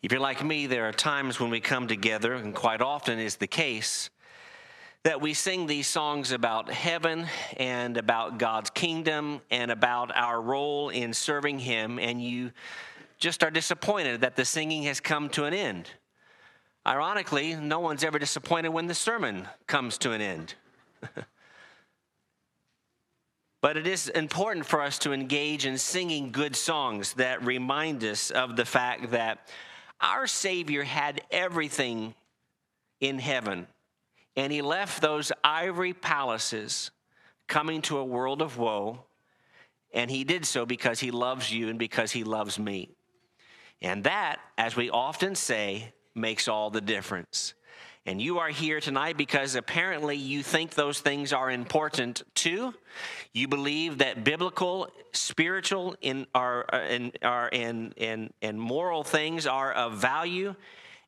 If you're like me, there are times when we come together, and quite often is the case, that we sing these songs about heaven and about God's kingdom and about our role in serving Him, and you just are disappointed that the singing has come to an end. Ironically, no one's ever disappointed when the sermon comes to an end. But it is important for us to engage in singing good songs that remind us of the fact that our Savior had everything in heaven, and He left those ivory palaces coming to a world of woe, and He did so because He loves you and because He loves me. And that, as we often say, makes all the difference. And you are here tonight because apparently you think those things are important too. You believe that biblical, spiritual, in, are, uh, in, are, and, and, and moral things are of value.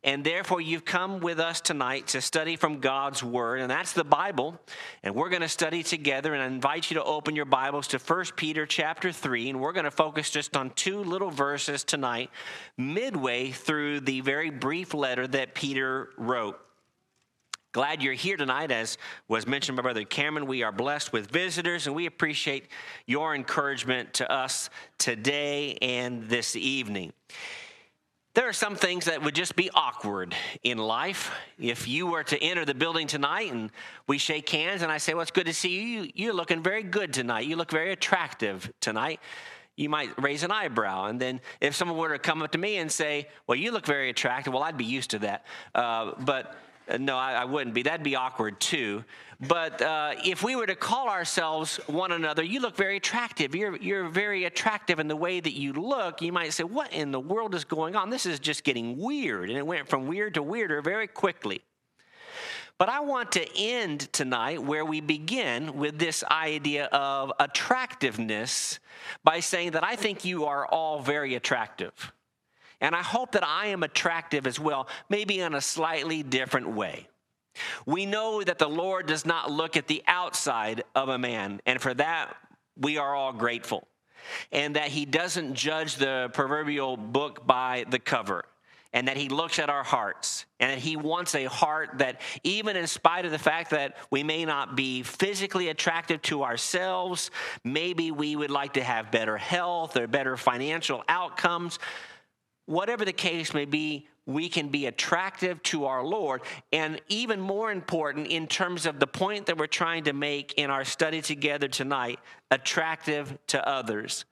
And therefore, you've come with us tonight to study from God's Word, and that's the Bible. And we're going to study together, and I invite you to open your Bibles to 1 Peter chapter 3, and we're going to focus just on two little verses tonight, midway through the very brief letter that Peter wrote. Glad you're here tonight. As was mentioned by Brother Cameron, we are blessed with visitors, and we appreciate your encouragement to us today and this evening. There are some things that would just be awkward in life. If you were to enter the building tonight and we shake hands and I say, Well, it's good to see you. You're looking very good tonight. You look very attractive tonight. You might raise an eyebrow. And then if someone were to come up to me and say, Well, you look very attractive, well, I'd be used to that. Uh, but no, I, I, wouldn't be. That'd be awkward too. But uh, if we were to call ourselves one another, you look very attractive. You're, you're very attractive in the way that you look. You might say, What in the world is going on? This is just getting weird. And it went from weird to weirder very quickly. But I want to end tonight where we begin with this idea of attractiveness by saying that I think you are all very attractive. And I hope that I am attractive as well, maybe in a slightly different way. We know that the Lord does not look at the outside of a man, and for that, we are all grateful. And that He doesn't judge the proverbial book by the cover, and that He looks at our hearts, and that He wants a heart that, even in spite of the fact that we may not be physically attractive to ourselves, maybe we would like to have better health or better financial outcomes whatever the case may be, we can be attractive to our Lord. And even more important, in terms of the point that we're trying to make in our study together tonight, attractive to others.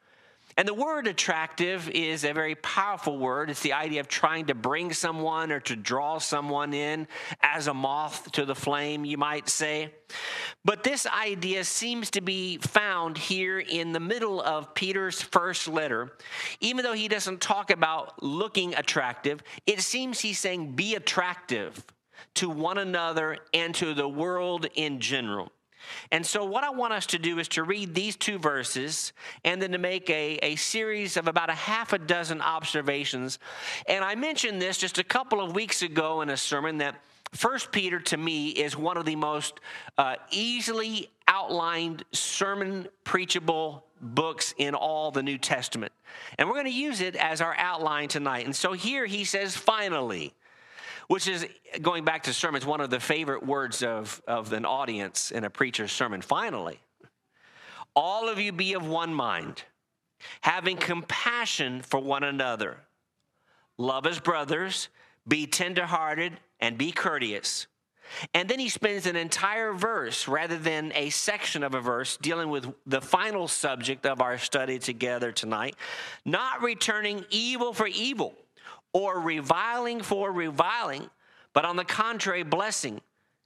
And the word attractive is a very powerful word. It's the idea of trying to bring someone or to draw someone in as a moth to the flame, you might say. But this idea seems to be found here in the middle of Peter's first letter. Even though he doesn't talk about looking attractive, it seems he's saying be attractive to one another and to the world in general. And so, what I want us to do is to read these two verses and then to make a, a series of about a half a dozen observations. And I mentioned this just a couple of weeks ago in a sermon that First Peter to me is one of the most uh, easily outlined sermon preachable books in all the New Testament. And we're going to use it as our outline tonight. And so here he says, finally which is going back to sermons, one of the favorite words of, of an audience in a preacher's sermon. Finally, all of you be of one mind, having compassion for one another. Love as brothers, be tenderhearted, and be courteous. And then he spends an entire verse rather than a section of a verse dealing with the final subject of our study together tonight, not returning evil for evil or reviling for reviling, but on the contrary, blessing,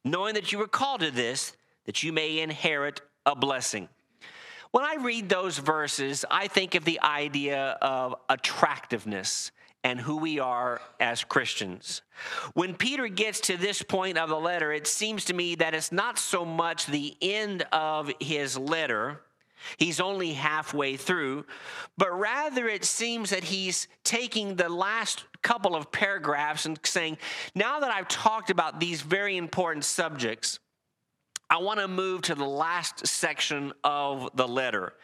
knowing that you were called to this, that you may inherit a blessing. When I read those verses, I think of the idea of attractiveness and who we are as Christians. When Peter gets to this point of the letter, it seems to me that it's not so much the end of his letter He's only halfway through, but rather it seems that he's taking the last couple of paragraphs and saying, now that I've talked about these very important subjects, I want to move to the last section of the letter.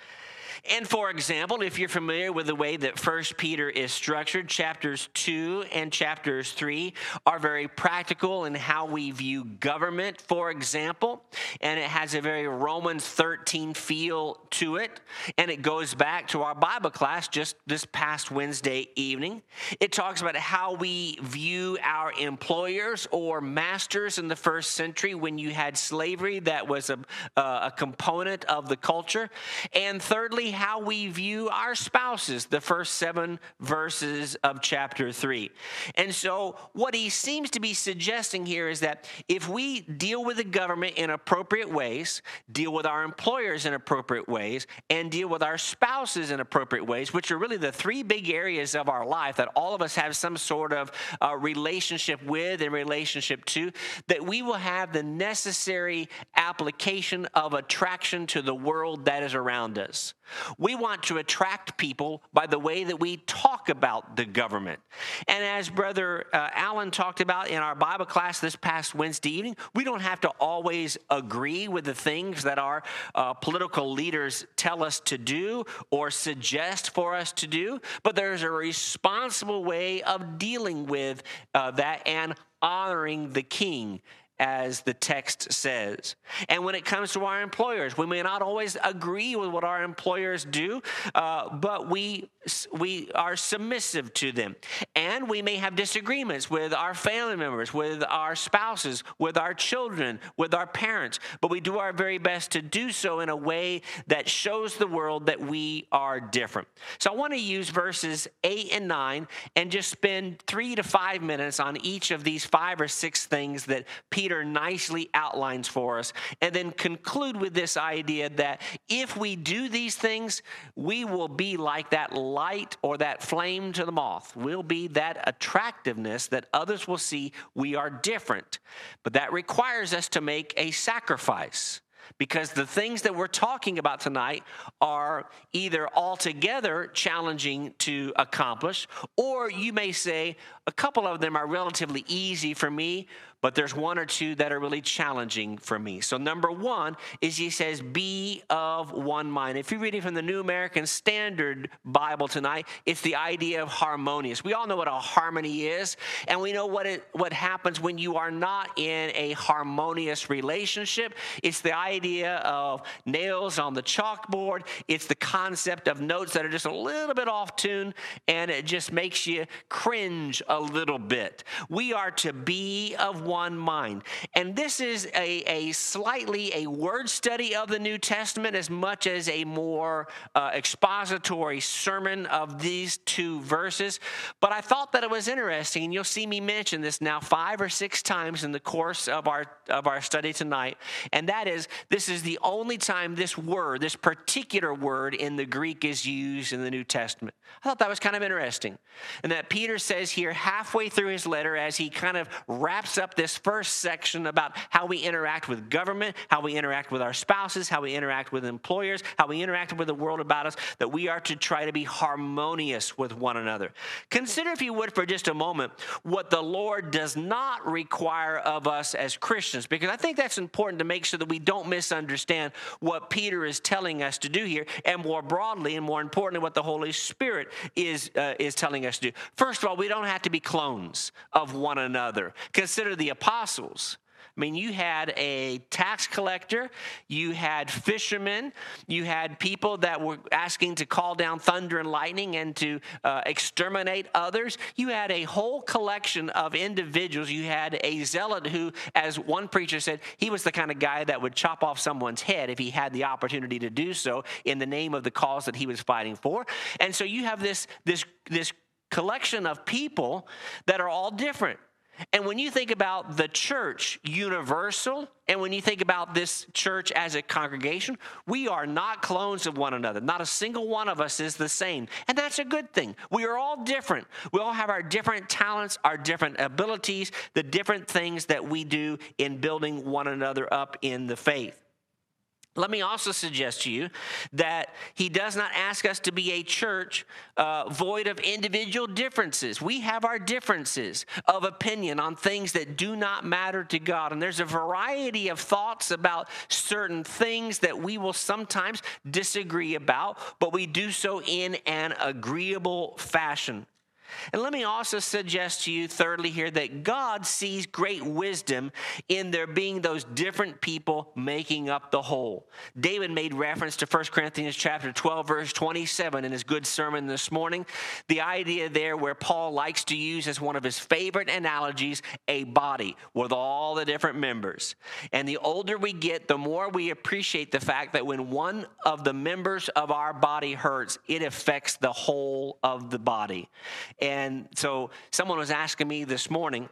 And for example, if you're familiar with the way that First Peter is structured, chapters 2 and chapters 3 are very practical in how we view government, for example, and it has a very Romans 13 feel to it, and it goes back to our Bible class just this past Wednesday evening. It talks about how we view our employers or masters in the first century when you had slavery that was a, a component of the culture. And thirdly, how we view our spouses, the first seven verses of chapter three. And so, what he seems to be suggesting here is that if we deal with the government in appropriate ways, deal with our employers in appropriate ways, and deal with our spouses in appropriate ways, which are really the three big areas of our life that all of us have some sort of uh, relationship with and relationship to, that we will have the necessary application of attraction to the world that is around us. We want to attract people by the way that we talk about the government. And as Brother uh, Allen talked about in our Bible class this past Wednesday evening, we don't have to always agree with the things that our uh, political leaders tell us to do or suggest for us to do, but there's a responsible way of dealing with uh, that and honoring the king as the text says. And when it comes to our employers, we may not always agree with what our employers do, uh, but we we are submissive to them. And we may have disagreements with our family members, with our spouses, with our children, with our parents, but we do our very best to do so in a way that shows the world that we are different. So I want to use verses 8 and 9 and just spend 3 to 5 minutes on each of these five or six things that Peter Peter nicely outlines for us, and then conclude with this idea that if we do these things, we will be like that light or that flame to the moth. We'll be that attractiveness that others will see we are different. But that requires us to make a sacrifice because the things that we're talking about tonight are either altogether challenging to accomplish, or you may say a couple of them are relatively easy for me, but there's one or two that are really challenging for me. So, number one is he says, Be of one mind. If you're reading from the New American Standard Bible tonight, it's the idea of harmonious. We all know what a harmony is, and we know what, it, what happens when you are not in a harmonious relationship. It's the idea of nails on the chalkboard, it's the concept of notes that are just a little bit off tune, and it just makes you cringe a little bit. We are to be of one mind. And this is a, a slightly a word study of the New Testament as much as a more uh, expository sermon of these two verses. But I thought that it was interesting, and you'll see me mention this now five or six times in the course of our of our study tonight. And that is this is the only time this word, this particular word in the Greek is used in the New Testament. I thought that was kind of interesting. And that Peter says here halfway through his letter as he kind of wraps up this first section about how we interact with government, how we interact with our spouses, how we interact with employers, how we interact with the world about us, that we are to try to be harmonious with one another. Consider, if you would, for just a moment, what the Lord does not require of us as Christians, because I think that's important to make sure that we don't misunderstand what Peter is telling us to do here, and more broadly and more importantly, what the Holy Spirit is, uh, is telling us to do. First of all, we don't have to be clones of one another. Consider the apostles. I mean, you had a tax collector, you had fishermen, you had people that were asking to call down thunder and lightning and to uh, exterminate others. You had a whole collection of individuals. You had a zealot who, as one preacher said, he was the kind of guy that would chop off someone's head if he had the opportunity to do so in the name of the cause that he was fighting for. And so you have this, this, this collection of people that are all different. And when you think about the church universal, and when you think about this church as a congregation, we are not clones of one another. Not a single one of us is the same. And that's a good thing. We are all different. We all have our different talents, our different abilities, the different things that we do in building one another up in the faith. Let me also suggest to you that he does not ask us to be a church uh, void of individual differences. We have our differences of opinion on things that do not matter to God. And there's a variety of thoughts about certain things that we will sometimes disagree about, but we do so in an agreeable fashion. And let me also suggest to you, thirdly, here that God sees great wisdom in there being those different people making up the whole. David made reference to 1 Corinthians chapter 12, verse 27 in his good sermon this morning. The idea there where Paul likes to use as one of his favorite analogies a body with all the different members. And the older we get, the more we appreciate the fact that when one of the members of our body hurts, it affects the whole of the body. And so someone was asking me this morning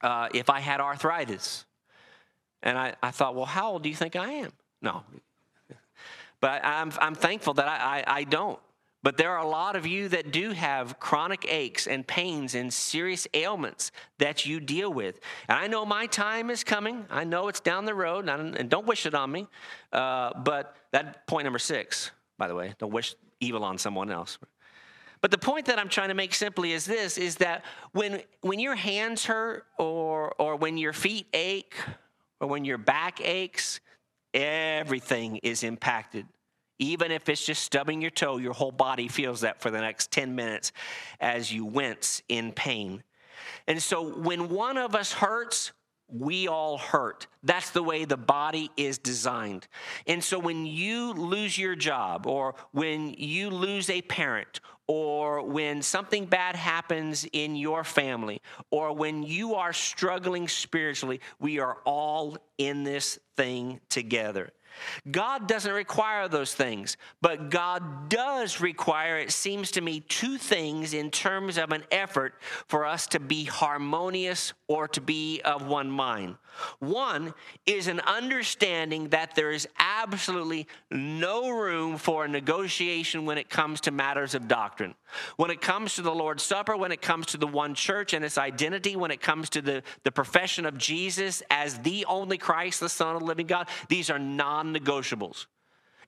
uh, if I had arthritis. And I, I thought, well, how old do you think I am? No. But I'm, I'm thankful that I, I, I don't. But there are a lot of you that do have chronic aches and pains and serious ailments that you deal with. And I know my time is coming. I know it's down the road, and don't wish it on me. Uh, but that point number six, by the way, don't wish evil on someone else. But the point that I'm trying to make simply is this is that when when your hands hurt or or when your feet ache or when your back aches, everything is impacted. Even if it's just stubbing your toe, your whole body feels that for the next 10 minutes as you wince in pain. And so when one of us hurts, we all hurt. That's the way the body is designed. And so when you lose your job, or when you lose a parent, or when something bad happens in your family, or when you are struggling spiritually, we are all in this thing together. God doesn't require those things, but God does require, it seems to me, two things in terms of an effort for us to be harmonious or to be of one mind. One is an understanding that there is absolutely no room for a negotiation when it comes to matters of doctrine. When it comes to the Lord's Supper, when it comes to the one church and its identity, when it comes to the, the profession of Jesus as the only Christ, the Son of the living God, these are non negotiables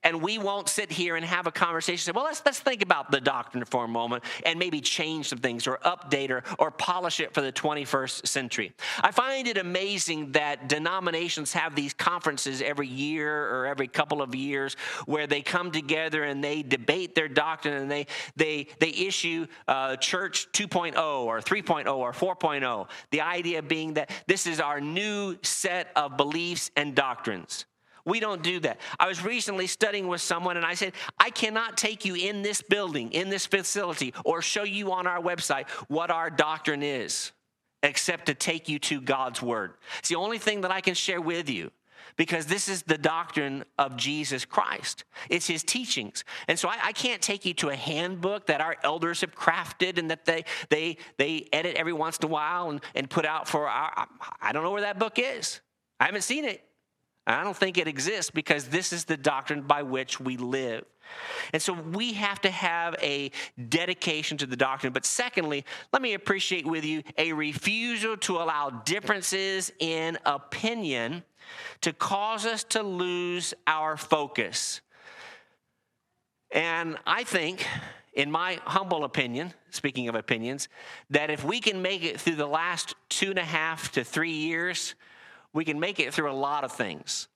and we won't sit here and have a conversation. Say, well, let's let's think about the doctrine for a moment and maybe change some things or update or or polish it for the 21st century. I find it amazing that denominations have these conferences every year or every couple of years where they come together and they debate their doctrine and they they they issue uh, Church 2.0 or 3.0 or 4.0. The idea being that this is our new set of beliefs and doctrines. We don't do that. I was recently studying with someone and I said, I cannot take you in this building, in this facility, or show you on our website what our doctrine is, except to take you to God's word. It's the only thing that I can share with you because this is the doctrine of Jesus Christ. It's his teachings. And so I, I, can't take you to a handbook that our elders have crafted and that they they they edit every once in a while and, and put out for our I don't know where that book is. I haven't seen it. I don't think it exists because this is the doctrine by which we live. And so we have to have a dedication to the doctrine. But secondly, let me appreciate with you a refusal to allow differences in opinion to cause us to lose our focus. And I think, in my humble opinion, speaking of opinions, that if we can make it through the last two and a half to three years, we can make it through a lot of things.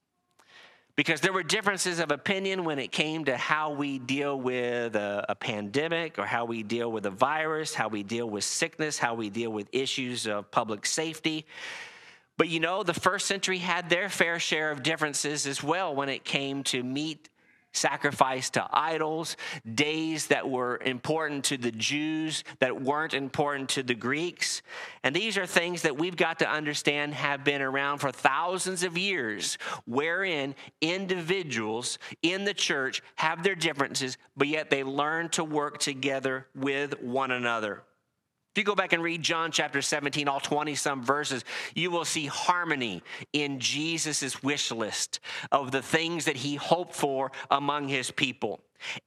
Because there were differences of opinion when it came to how we deal with a, a, pandemic or how we deal with a virus, how we deal with sickness, how we deal with issues of public safety. But you know, the first century had their fair share of differences as well when it came to meat sacrifice to idols, days that were important to the Jews that weren't important to the Greeks. And these are things that we've got to understand have been around for thousands of years, wherein individuals in the church have their differences, but yet they learn to work together with one another. If you go back and read John chapter 17, all 20 some verses, you will see harmony in Jesus' wish list of the things that he hoped for among his people.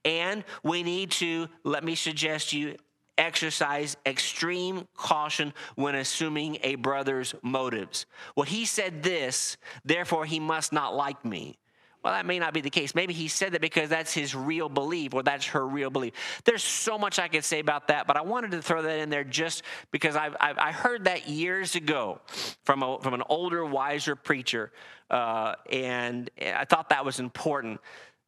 And we need to, let me suggest you, exercise extreme caution when assuming a brother's motives. Well, he said this, therefore he must not like me. Well, that may not be the case. Maybe he said that because that's his real belief or that's her real belief. There's so much I could say about that, but I wanted to throw that in there just because I've, I've i heard that years ago from, a, from an older, wiser preacher, uh, and I thought that was important.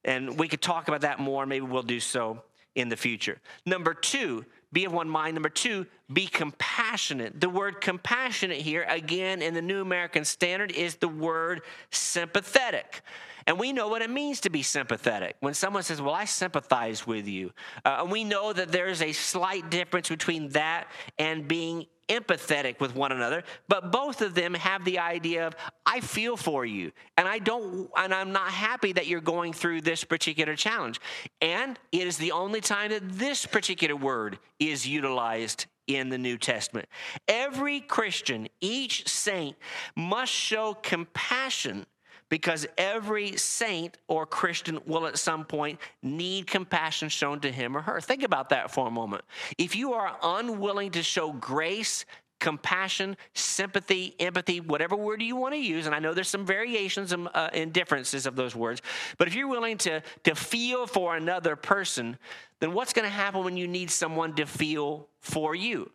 And we could talk about that more. Maybe we'll do so in the future. Number two, be of one mind. Number two, be compassionate. The word compassionate here, again, in the New American Standard, is the word sympathetic. And we know what it means to be sympathetic. When someone says, Well, I sympathize with you, uh, we know that there's a slight difference between that and being empathetic with one another, but both of them have the idea of I feel for you and I don't and I'm not happy that you're going through this particular challenge. And it is the only time that this particular word is utilized in the New Testament. Every Christian, each saint must show compassion because every saint or Christian will at some point need compassion shown to him or her. Think about that for a moment. If you are unwilling to show grace, compassion, sympathy, empathy, whatever word you want to use, and I know there's some variations and, uh, and differences of those words, but if you're willing to, to feel for another person, then what's going to happen when you need someone to feel for you?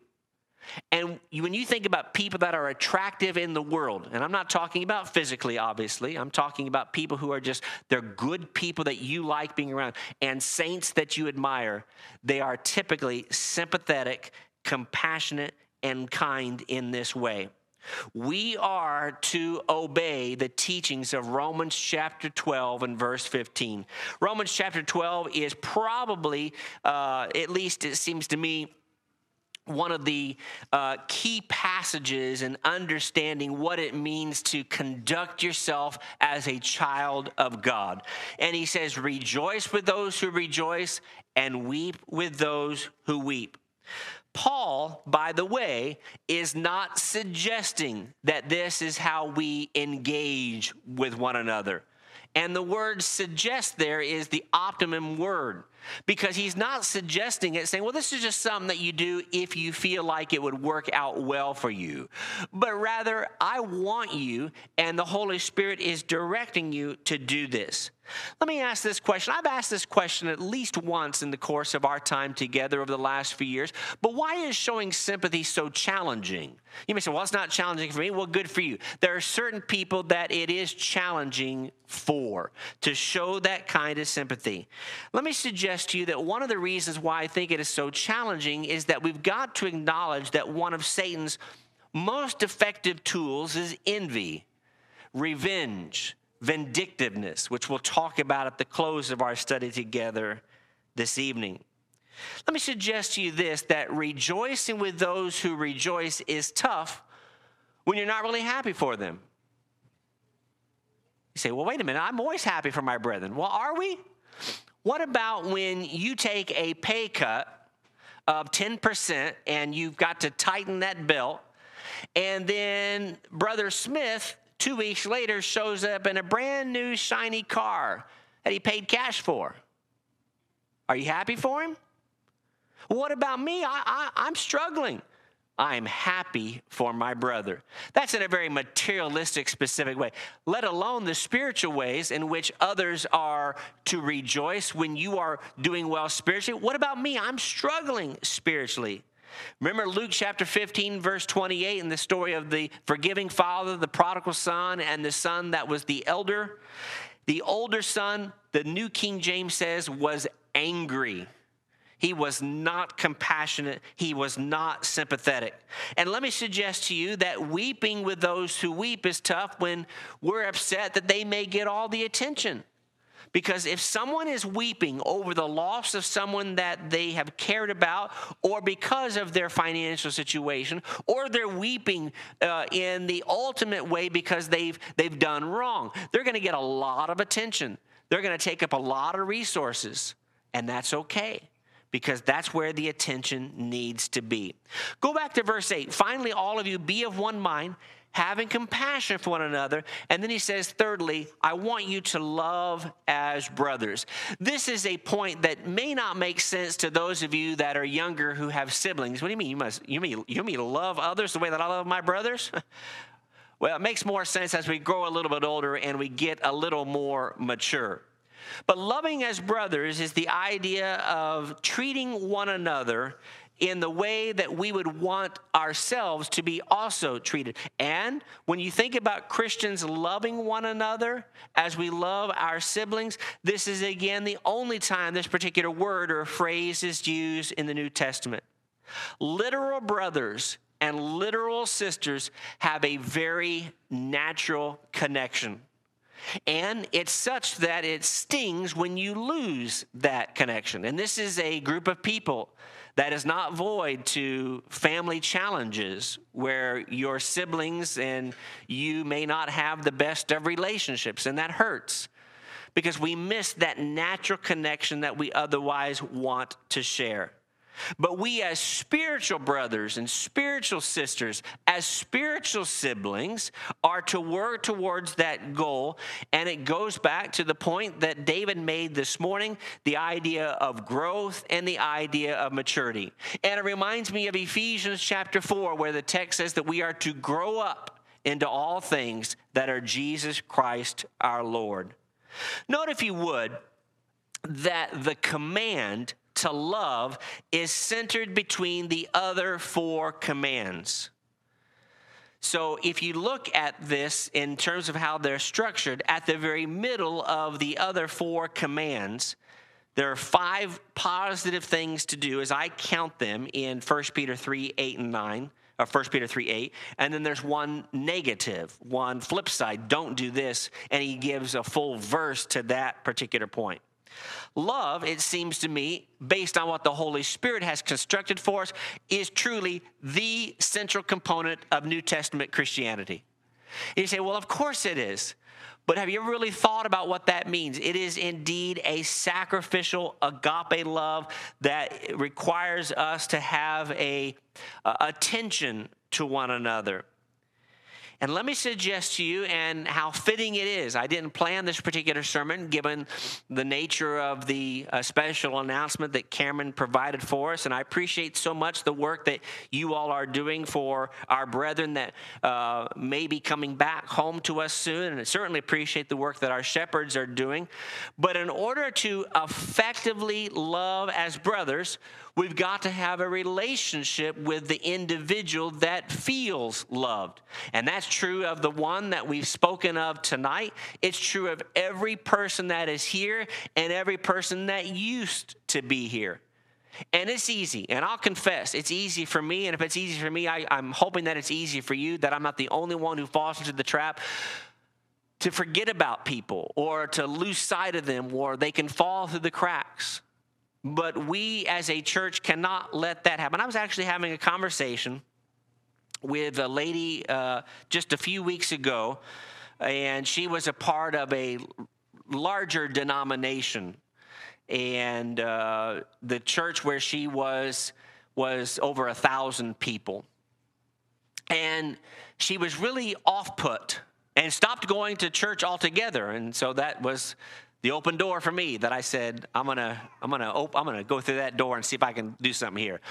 And when you think about people that are attractive in the world, and I'm not talking about physically, obviously, I'm talking about people who are just, they're good people that you like being around, and saints that you admire, they are typically sympathetic, compassionate, and kind in this way. We are to obey the teachings of Romans chapter 12 and verse 15. Romans chapter 12 is probably, uh, at least it seems to me, one of the uh, key passages in understanding what it means to conduct yourself as a child of God. And he says, Rejoice with those who rejoice and weep with those who weep. Paul, by the way, is not suggesting that this is how we engage with one another. And the word suggest there is the optimum word because he's not suggesting it, saying, well, this is just something that you do if you feel like it would work out well for you. But rather, I want you, and the Holy Spirit is directing you to do this. Let me ask this question. I've asked this question at least once in the course of our time together over the last few years, but why is showing sympathy so challenging? You may say, well, it's not challenging for me. Well, good for you. There are certain people that it is challenging for to show that kind of sympathy. Let me suggest to you that one of the reasons why I think it is so challenging is that we've got to acknowledge that one of Satan's most effective tools is envy, revenge, vindictiveness, which we'll talk about at the close of our study together this evening. Let me suggest to you this that rejoicing with those who rejoice is tough when you're not really happy for them. You say, well, wait a minute, I'm always happy for my brethren. Well, are we? What about when you take a pay cut of 10% and you've got to tighten that belt, and then Brother Smith, two weeks later, shows up in a brand new shiny car that he paid cash for? Are you happy for him? What about me? I, I, I'm struggling. I'm happy for my brother. That's in a very materialistic, specific way, let alone the spiritual ways in which others are to rejoice when you are doing well spiritually. What about me? I'm struggling spiritually. Remember Luke chapter 15, verse 28, in the story of the forgiving father, the prodigal son, and the son that was the elder? The older son, the New King James says, was angry. He was not compassionate. He was not sympathetic. And let me suggest to you that weeping with those who weep is tough when we're upset that they may get all the attention. Because if someone is weeping over the loss of someone that they have cared about, or because of their financial situation, or they're weeping uh, in the ultimate way because they've, they've done wrong, they're going to get a lot of attention. They're going to take up a lot of resources, and that's okay because that's where the attention needs to be. Go back to verse 8. Finally, all of you be of one mind, having compassion for one another. And then he says, thirdly, I want you to love as brothers. This is a point that may not make sense to those of you that are younger who have siblings. What do you mean? You must you mean you mean love others the way that I love my brothers? Well, it makes more sense as we grow a little bit older and we get a little more mature. But loving as brothers is the idea of treating one another in the way that we would want ourselves to be also treated. And when you think about Christians loving one another as we love our siblings, this is again the only time this particular word or phrase is used in the New Testament. Literal brothers and literal sisters have a very natural connection. And it's such that it stings when you lose that connection. And this is a group of people that is not void to family challenges where your siblings and you may not have the best of relationships, and that hurts because we miss that natural connection that we otherwise want to share. But we, as spiritual brothers and spiritual sisters, as spiritual siblings, are to work towards that goal. And it goes back to the point that David made this morning the idea of growth and the idea of maturity. And it reminds me of Ephesians chapter 4, where the text says that we are to grow up into all things that are Jesus Christ our Lord. Note, if you would, that the command to love is centered between the other four commands. So, if you look at this in terms of how they're structured, at the very middle of the other four commands, there are five positive things to do as I count them in 1 Peter 3 8 and 9, uh, or 1 Peter 3 8. And then there's one negative, one flip side, don't do this. And he gives a full verse to that particular point. Love, it seems to me, based on what the Holy Spirit has constructed for us, is truly the central component of New Testament Christianity. you say, well, of course it is. But have you ever really thought about what that means? It is indeed a sacrificial agape love that requires us to have a, attention to one another. And let me suggest to you and how fitting it is. I didn't plan this particular sermon given the nature of the uh, special announcement that Cameron provided for us. And I appreciate so much the work that you all are doing for our brethren that uh, may be coming back home to us soon. And I certainly appreciate the work that our shepherds are doing. But in order to effectively love as brothers, We've got to have a relationship with the individual that feels loved. And that's true of the one that we've spoken of tonight. It's true of every person that is here and every person that used to be here. And it's easy, and I'll confess, it's easy for me. And if it's easy for me, I, am hoping that it's easy for you, that I'm not the only one who falls into the trap to forget about people or to lose sight of them, or they can fall through the cracks. But we as a church cannot let that happen. I was actually having a conversation with a lady uh, just a few weeks ago, and she was a part of a larger denomination. And uh, the church where she was was over a thousand people. And she was really off put and stopped going to church altogether. And so that was the open door for me that I said, I'm gonna, I'm gonna, op- I'm gonna go through that door and see if I can do something here.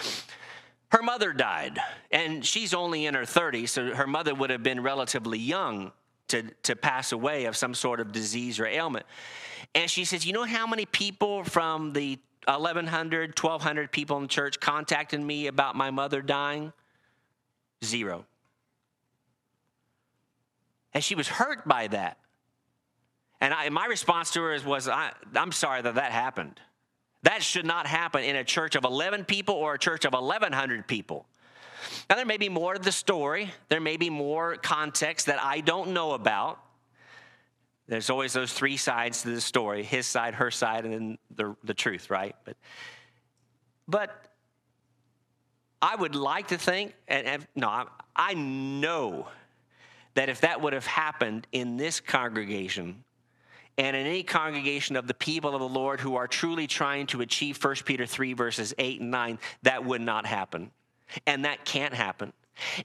Her mother died, and she's only in her 30s, so her mother would have been relatively young to, to pass away of some sort of disease or ailment. And she says, You know how many people from the 1,100, 1,200 people in the church contacted me about my mother dying? Zero. And she was hurt by that. And I, my response to her was, I, I'm sorry that that happened. That should not happen in a church of 11 people or a church of 1,100 people. Now, there may be more to the story, there may be more context that I don't know about. There's always those three sides to the story his side, her side, and then the, the truth, right? But, but I would like to think, and, and no, I, I know that if that would have happened in this congregation, and in any congregation of the people of the Lord who are truly trying to achieve 1 Peter 3, verses 8 and 9, that would not happen. And that can't happen.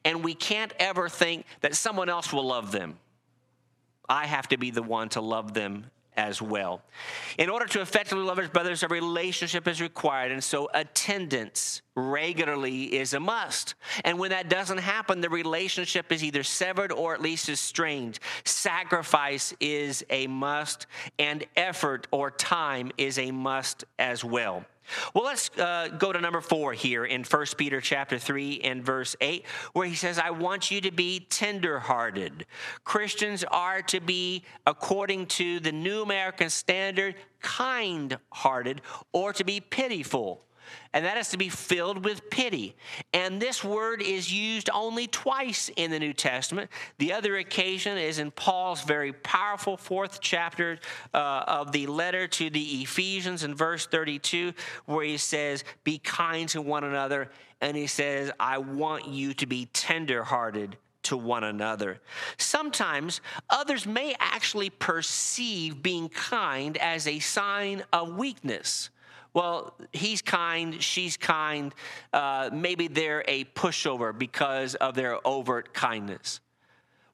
And we can't ever think that someone else will love them. I have to be the one to love them as well. In order to effectively love his brothers, a relationship is required, and so attendance regularly is a must. And when that doesn't happen, the relationship is either severed or at least is strained. Sacrifice is a must, and effort or time is a must as well. Well, let's uh, go to number four here in 1 Peter chapter 3 and verse 8, where he says, I want you to be tenderhearted. Christians are to be, according to the New American Standard, kind hearted or to be pitiful and that is to be filled with pity. And this word is used only twice in the New Testament. The other occasion is in Paul's very powerful fourth chapter uh, of the letter to the Ephesians in verse 32, where he says, Be kind to one another. And he says, I want you to be tenderhearted to one another. Sometimes others may actually perceive being kind as a sign of weakness well, he's kind, she's kind. Uh, maybe they're a pushover because of their overt kindness.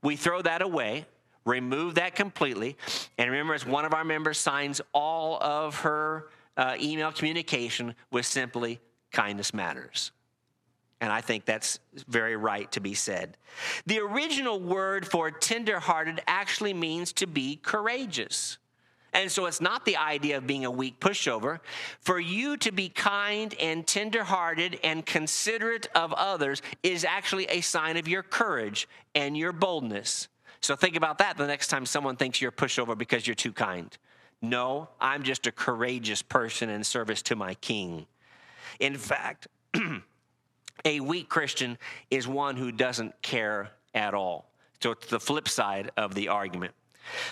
We throw that away, remove that completely. And remember, as one of our members signs all of her uh, email communication with simply kindness matters. And I think that's very right to be said. The original word for tenderhearted actually means to be courageous. And so it's not the idea of being a weak pushover. For you to be kind and tenderhearted and considerate of others is actually a sign of your courage and your boldness. So think about that the next time someone thinks you're a pushover because you're too kind. No, I'm just a courageous person in service to my king. In fact, a weak Christian is one who doesn't care at all. So it's the flip side of the argument.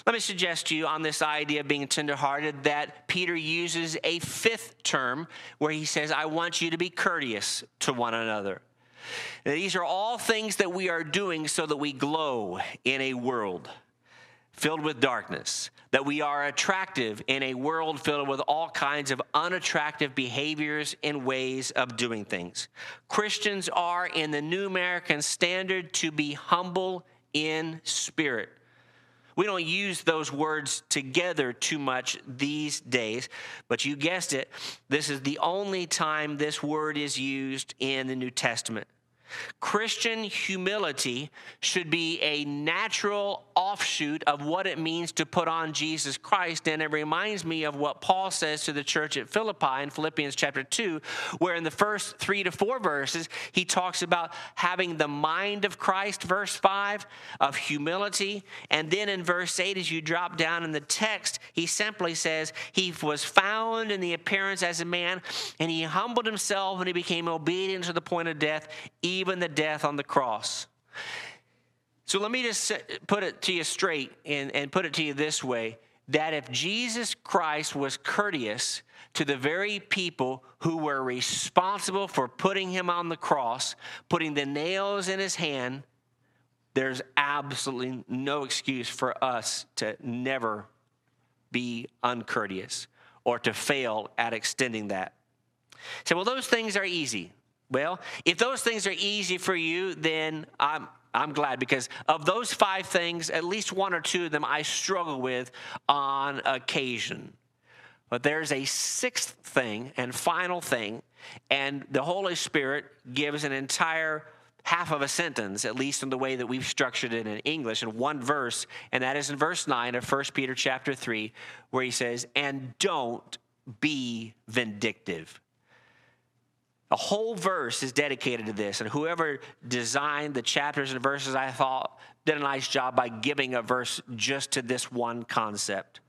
Let me suggest to you on this idea of being tenderhearted that Peter uses a fifth term where he says, I want you to be courteous to one another. Now, these are all things that we are doing so that we glow in a world filled with darkness, that we are attractive in a world filled with all kinds of unattractive behaviors and ways of doing things. Christians are, in the New American Standard, to be humble in spirit. We don't use those words together too much these days, but you guessed it, this is the only time this word is used in the New Testament. Christian humility should be a natural offshoot of what it means to put on Jesus Christ. And it reminds me of what Paul says to the church at Philippi in Philippians chapter 2, where in the first three to four verses, he talks about having the mind of Christ, verse 5, of humility. And then in verse 8, as you drop down in the text, he simply says, He was found in the appearance as a man, and he humbled himself and he became obedient to the point of death, even the death on the cross. So let me just put it to you straight and, and put it to you this way that if Jesus Christ was courteous to the very people who were responsible for putting him on the cross, putting the nails in his hand, there's absolutely no excuse for us to never be uncourteous or to fail at extending that. So, well, those things are easy. Well, if those things are easy for you, then I'm I'm glad because of those five things, at least one or two of them I struggle with on occasion. But there's a sixth thing and final thing, and the Holy Spirit gives an entire half of a sentence, at least in the way that we've structured it in English, in one verse, and that is in verse 9 of 1 Peter chapter 3, where he says, And don't be vindictive. A whole verse is dedicated to this, and whoever designed the chapters and verses, I thought, did a nice job by giving a verse just to this one concept.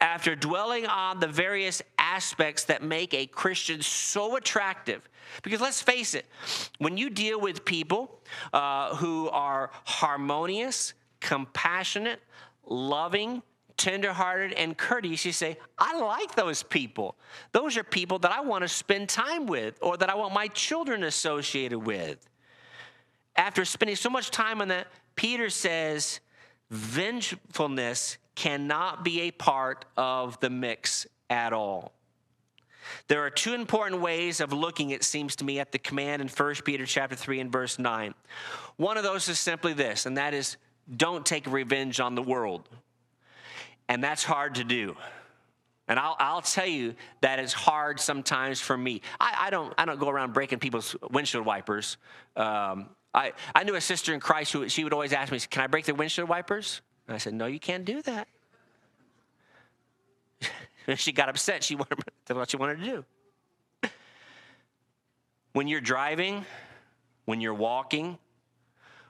After dwelling on the various aspects that make a Christian so attractive, because let's face it, when you deal with people uh, who are harmonious, compassionate, loving, tenderhearted, and courteous, you say, I like those people. Those are people that I want to spend time with or that I want my children associated with. After spending so much time on that, Peter says, vengefulness cannot be a part of the mix at all. There are two important ways of looking, it seems to me, at the command in 1 Peter chapter 3 and verse 9. One of those is simply this, and that is don't take revenge on the world. And that's hard to do. And I'll, I'll tell you that it's hard sometimes for me. I, I, don't, I don't go around breaking people's windshield wipers. Um, I, I knew a sister in Christ who she would always ask me, Can I break the windshield wipers? And I said, No, you can't do that. she got upset. She wanted, that's what she wanted to do. When you're driving, when you're walking,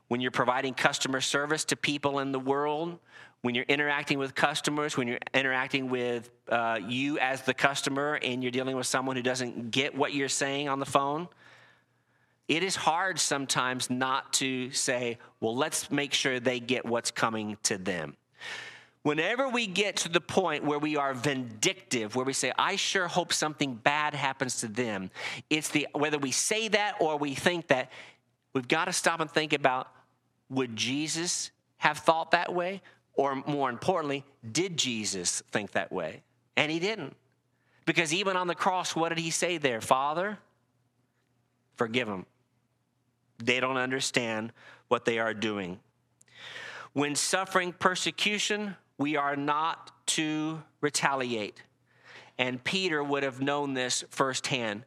when you're providing customer service to people in the world, when you're interacting with customers, when you're interacting with uh, you as the customer and you're dealing with someone who doesn't get what you're saying on the phone, it is hard sometimes not to say, well, let's make sure they get what's coming to them. Whenever we get to the point where we are vindictive, where we say, I sure hope something bad happens to them, it's the whether we say that or we think that, we've got to stop and think about would Jesus have thought that way? Or more importantly, did Jesus think that way? And he didn't. Because even on the cross, what did he say there? Father, forgive them. They don't understand what they are doing. When suffering persecution, we are not to retaliate. And Peter would have known this firsthand.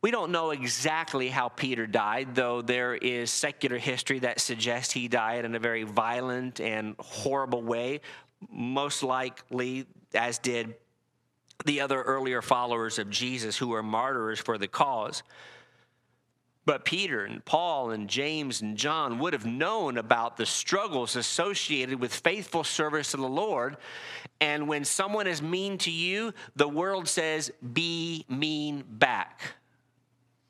We don't know exactly how Peter died, though there is secular history that suggests he died in a very violent and horrible way, most likely, as did the other earlier followers of Jesus who were martyrs for the cause. But Peter and Paul and James and John would have known about the struggles associated with faithful service to the Lord. And when someone is mean to you, the world says, be mean back.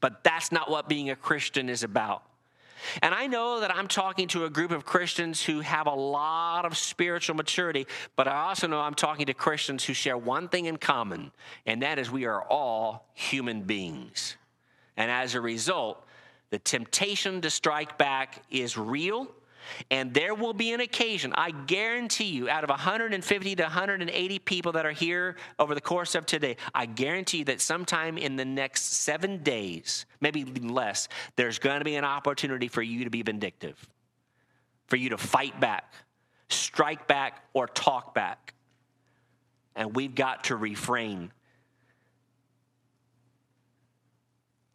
But that's not what being a Christian is about. And I know that I'm talking to a group of Christians who have a lot of spiritual maturity, but I also know I'm talking to Christians who share one thing in common, and that is we are all human beings. And as a result, the temptation to strike back is real, and there will be an occasion, I guarantee you, out of 150 to 180 people that are here over the course of today, I guarantee you that sometime in the next seven days, maybe less, there's going to be an opportunity for you to be vindictive, for you to fight back, strike back, or talk back. And we've got to refrain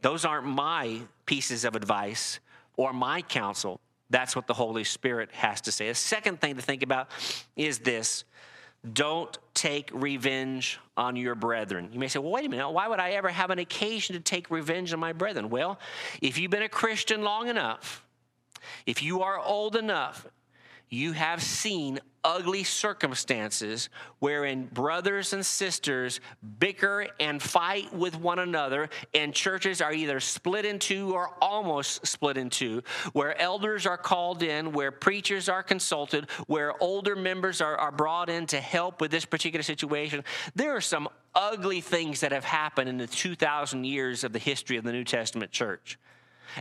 Those aren't my pieces of advice or my counsel. That's what the Holy Spirit has to say. A second thing to think about is this don't take revenge on your brethren. You may say, well, wait a minute, why would I ever have an occasion to take revenge on my brethren? Well, if you've been a Christian long enough, if you are old enough, you have seen ugly circumstances wherein brothers and sisters bicker and fight with one another, and churches are either split in two or almost split in two, where elders are called in, where preachers are consulted, where older members are, are brought in to help with this particular situation. There are some ugly things that have happened in the 2,000 years of the history of the New Testament church.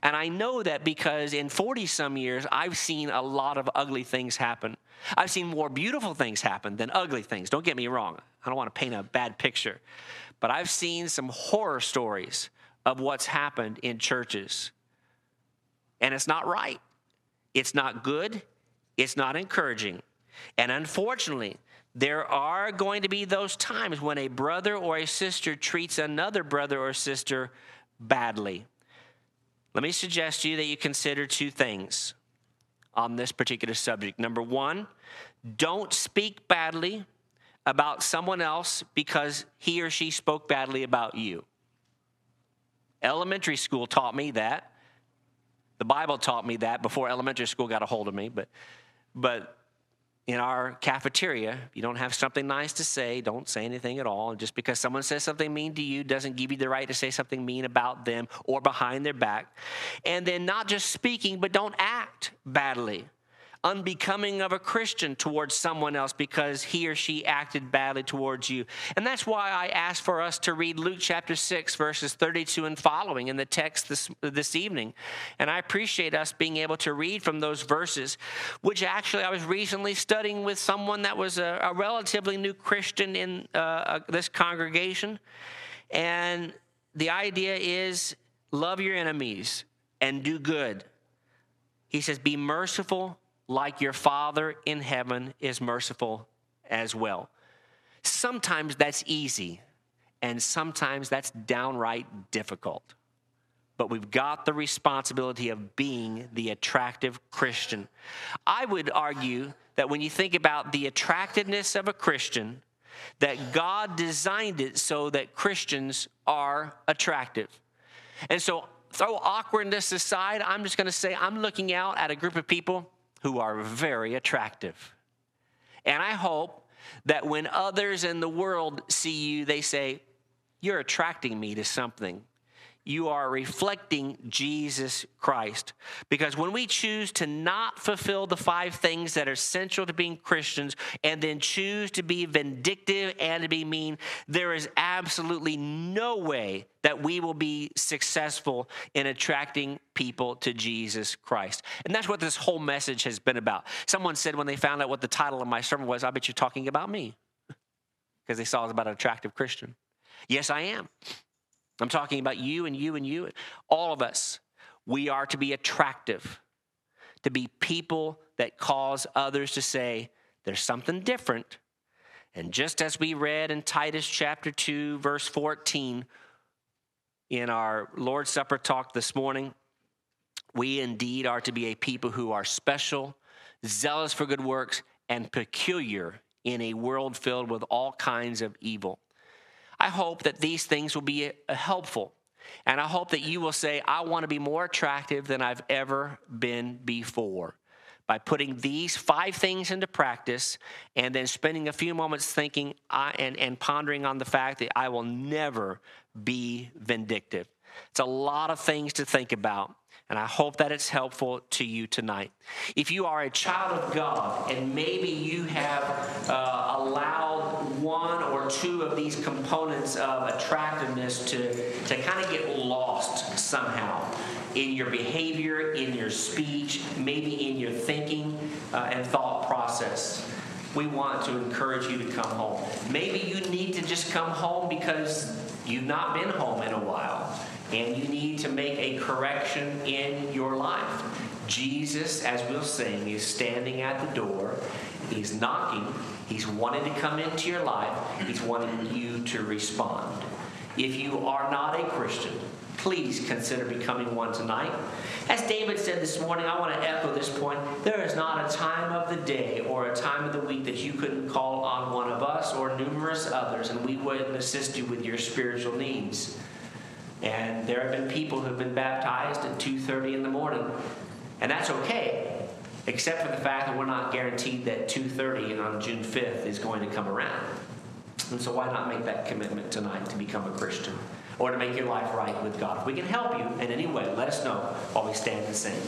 And I know that because in 40 some years, I've seen a lot of ugly things happen. I've seen more beautiful things happen than ugly things. Don't get me wrong. I don't want to paint a bad picture. But I've seen some horror stories of what's happened in churches. And it's not right. It's not good. It's not encouraging. And unfortunately, there are going to be those times when a brother or a sister treats another brother or sister badly. Let me suggest to you that you consider two things on this particular subject. Number one, don't speak badly about someone else because he or she spoke badly about you. Elementary school taught me that. The Bible taught me that before elementary school got a hold of me, but but in our cafeteria, you don't have something nice to say, don't say anything at all. And just because someone says something mean to you doesn't give you the right to say something mean about them or behind their back. And then not just speaking, but don't act badly unbecoming of a Christian towards someone else because he or she acted badly towards you. And that's why I asked for us to read Luke chapter 6, verses 32 and following in the text this, this evening. And I appreciate us being able to read from those verses, which actually I was recently studying with someone that was a, a relatively new Christian in uh, uh this congregation. And the idea is love your enemies and do good. He says, Be merciful like your Father in heaven is merciful as well. Sometimes that's easy, and sometimes that's downright difficult. But we've got the responsibility of being the attractive Christian. I would argue that when you think about the attractiveness of a Christian, that God designed it so that Christians are attractive. And so, throw awkwardness aside, I'm just to say I'm looking out at a group of people who are very attractive. And I hope that when others in the world see you, they say, You're attracting me to something you are reflecting Jesus Christ. Because when we choose to not fulfill the five things that are central to being Christians and then choose to be vindictive and to be mean, there is absolutely no way that we will be successful in attracting people to Jesus Christ. And that's what this whole message has been about. Someone said when they found out what the title of my sermon was, I bet you're talking about me. Because they saw it was about an attractive Christian. Yes, I am. I'm talking about you and you and you, all of us. We are to be attractive, to be people that cause others to say, there's something different. And just as we read in Titus chapter 2, verse 14, in our Lord's Supper talk this morning, we indeed are to be a people who are special, zealous for good works, and peculiar in a world filled with all kinds of evil. I hope that these things will be uh, helpful. And I hope that you will say, I want to be more attractive than I've ever been before. By putting these five things into practice and then spending a few moments thinking I, and, and pondering on the fact that I will never be vindictive. It's a lot of things to think about. And I hope that it's helpful to you tonight. If you are a child of God and maybe you have uh, allowed two of these components of attractiveness to, to kind of get lost somehow in your behavior, in your speech, maybe in your thinking uh, and thought process we want to encourage you to come home. Maybe you need to just come home because you've not been home in a while and you need to make a correction in your life. Jesus, as we'll sing, is standing at the door. He's knocking. He's wanting to come into your life. He's wanting you to respond. If you are not a Christian, please consider becoming one tonight. As David said this morning, I want to echo this point. There is not a time of the day or a time of the week that you couldn't call on one of us or numerous others, and we wouldn't assist you with your spiritual needs. And there have been people who have been baptized at 2:30 in the morning, and that's okay, except for the fact that we're not guaranteed that 2:30 on June 5th is going to come around. And so, why not make that commitment tonight to become a Christian or to make your life right with God? If we can help you in any way, let us know while we stand and sing.